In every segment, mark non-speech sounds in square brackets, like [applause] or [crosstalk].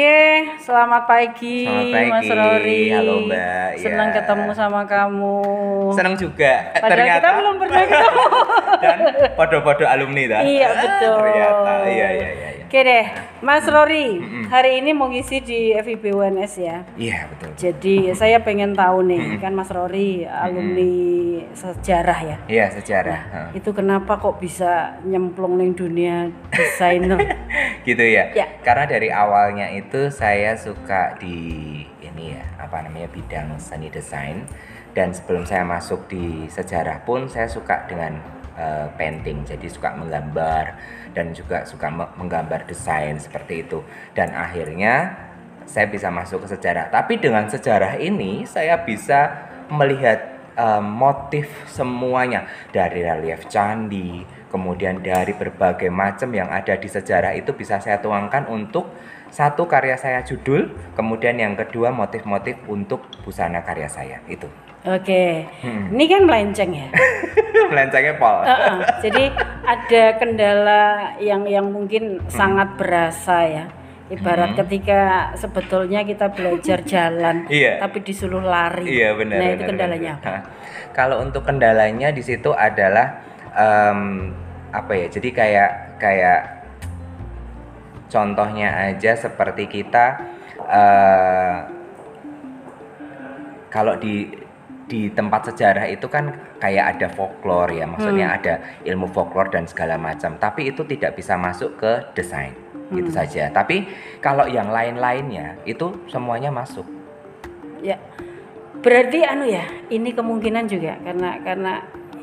Oke, selamat pagi, Selamat pagi. Mas Rory. Halo, Mbak. Senang Ya. ketemu sama kamu. Senang juga. Padahal ternyata kita belum pernah ketemu. [laughs] dan podo-podo alumni dah. iya betul. Ternyata. Iya iya iya. Oke deh, Mas Rory, hari ini mau ngisi di FIB UNS ya. Iya betul. Jadi saya pengen tahu nih, kan Mas Rory alumni sejarah ya. Iya sejarah. Nah, Heeh. itu kenapa kok bisa nyemplung ning dunia desainer? [laughs] gitu ya. Ya. Karena dari awalnya itu saya suka di ini ya apa namanya bidang seni desain dan sebelum saya masuk di sejarah pun saya suka dengan eh, painting. Jadi suka menggambar dan juga suka me- menggambar desain seperti itu. Dan akhirnya saya bisa masuk ke sejarah. Tapi dengan sejarah ini saya bisa melihat eh, motif semuanya dari relief candi kemudian dari berbagai macam yang ada di sejarah itu bisa saya tuangkan untuk satu karya saya judul kemudian yang kedua motif-motif untuk busana karya saya itu Oke, Hmm. ini kan melenceng ya. [laughs] melencengnya pol Heeh, jadi ada kendala yang yang mungkin sangat berasa ya. Ibarat ketika sebetulnya kita belajar [laughs] jalan, Iya. tapi disuruh lari. Iya benar. Nah itu benar, kendalanya benar. apa? Hah. Kalau untuk kendalanya di situ adalah em, apa ya? Jadi kayak kayak contohnya aja seperti kita eh, kalau di di tempat sejarah itu kan kayak ada folklore ya, maksudnya ada ilmu folklore dan segala macam. Tapi itu tidak bisa masuk ke desain, gitu saja. Tapi kalau yang lain-lainnya itu semuanya masuk. Ya, berarti anu ya, ini kemungkinan juga karena karena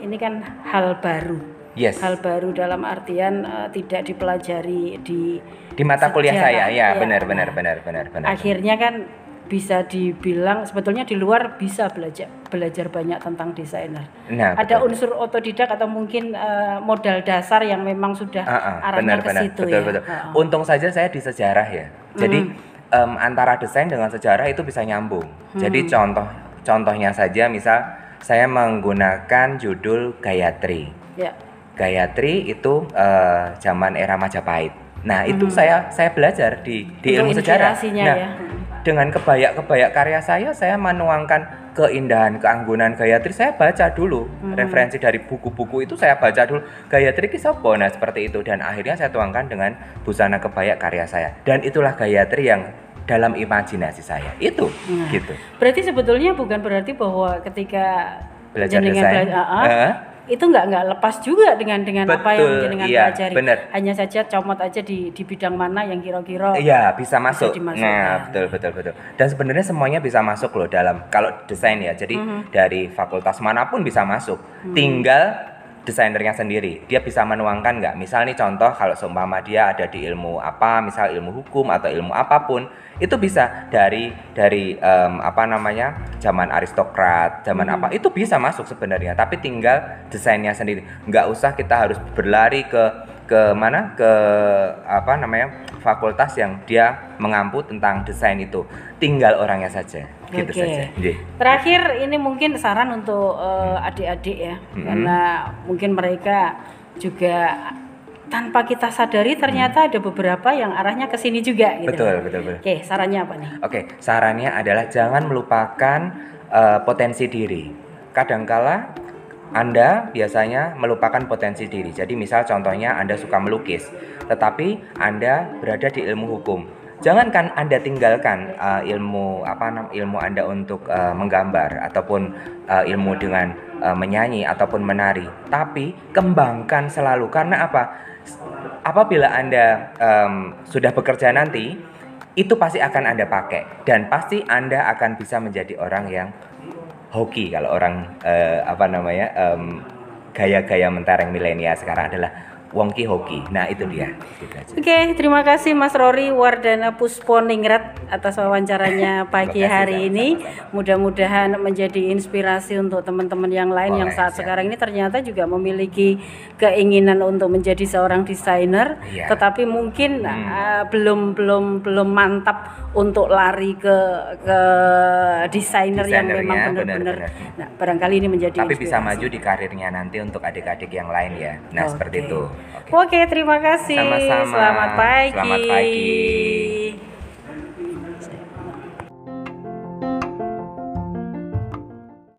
ini kan hal baru. Yes. Hal baru dalam artian eh, tidak dipelajari di di mata kuliah sejarah. saya ya Iya. benar benar benar benar benar akhirnya kan bisa dibilang sebetulnya di luar bisa belajar belajar banyak tentang desainer. nah Ada betul. unsur otodidak atau mungkin eh, modal dasar yang memang sudah Ah, ah, arahnya ke situ betul ya. betul Ah, ah. untung saja saya di sejarah ya jadi em, antara desain dengan sejarah itu bisa nyambung jadi Hmm. contoh contohnya saja misal saya menggunakan judul Gayatri Ya. Gayatri itu eh, zaman era Majapahit nah itu saya saya belajar di di Hmm. Untuk ilmu sejarah nah ya. Dengan kebaya-kebaya karya saya saya menuangkan keindahan keanggunan Gayatri saya baca dulu Hmm. referensi dari buku-buku itu saya baca dulu Gayatri ki sapa? nah seperti itu dan akhirnya saya tuangkan dengan busana kebaya karya saya dan itulah Gayatri yang dalam imajinasi saya itu Nah. gitu Berarti sebetulnya bukan berarti bahwa ketika Belajar desain. bela- ah, Heeh. Itu nggak nggak lepas juga dengan dengan apa yang Betul, jenengan iya, pelajari. benar. Hanya saja comot aja di di bidang mana yang kira-kira Iya bisa masuk. dimasukkan. nah betul betul betul. Dan sebenarnya semuanya bisa masuk loh dalam kalau desain ya. Jadi Mhm. dari fakultas mana pun bisa masuk. Tinggal desainernya sendiri. Dia bisa menuangkan nggak? Misal nih contoh kalau seumpama dia ada di ilmu apa, misal ilmu hukum atau ilmu apa pun, itu bisa dari dari em, apa namanya zaman aristokrat, zaman apa itu bisa masuk sebenarnya. Tapi tinggal desainnya sendiri. Nggak usah kita harus berlari ke ke mana? Ke apa namanya fakultas yang dia mengampu tentang desain itu. Tinggal orangnya saja. Gitu saja. Nggih. Terakhir ini mungkin saran untuk eh, adik-adik ya, Mhm. karena mungkin mereka juga tanpa kita sadari ternyata ada beberapa yang arahnya ke sini juga gitu. betul betul betul. Oke, sarannya apa nih? oke sarannya adalah jangan melupakan eh, potensi diri. Kadangkala anda biasanya melupakan potensi diri. Jadi misal contohnya Anda suka melukis, tetapi Anda berada di ilmu hukum. Jangankan Anda tinggalkan uh, ilmu apa ilmu Anda untuk uh, menggambar ataupun uh, ilmu dengan uh, menyanyi ataupun menari, tapi kembangkan selalu karena apa? Apabila Anda um, sudah bekerja nanti, itu pasti akan Anda pakai dan pasti Anda akan bisa menjadi orang yang hoki kalau orang eh, apa namanya em, gaya-gaya mentereng milenial sekarang adalah wongki hoki. Nah itu dia. Gitu. Oke, terima kasih Mas Rory Wardana Pusponingrat atas wawancaranya [laughs] pagi kasih, hari ini. Mudah-mudahan menjadi inspirasi untuk teman-teman yang lain yang Boleh, saat siap. sekarang ini ternyata juga memiliki keinginan untuk menjadi seorang desainer, Iya. tetapi mungkin Hmm. uh, belum belum belum mantap untuk lari ke ke desainer yang memang benar-benar. Nah, barangkali ini menjadi Tapi bisa inspirasi. maju di karirnya nanti untuk adik-adik yang lain ya. Nah Oke. seperti itu. Oke. Oke, terima kasih. Sama-sama. Selamat pagi. Selamat pagi.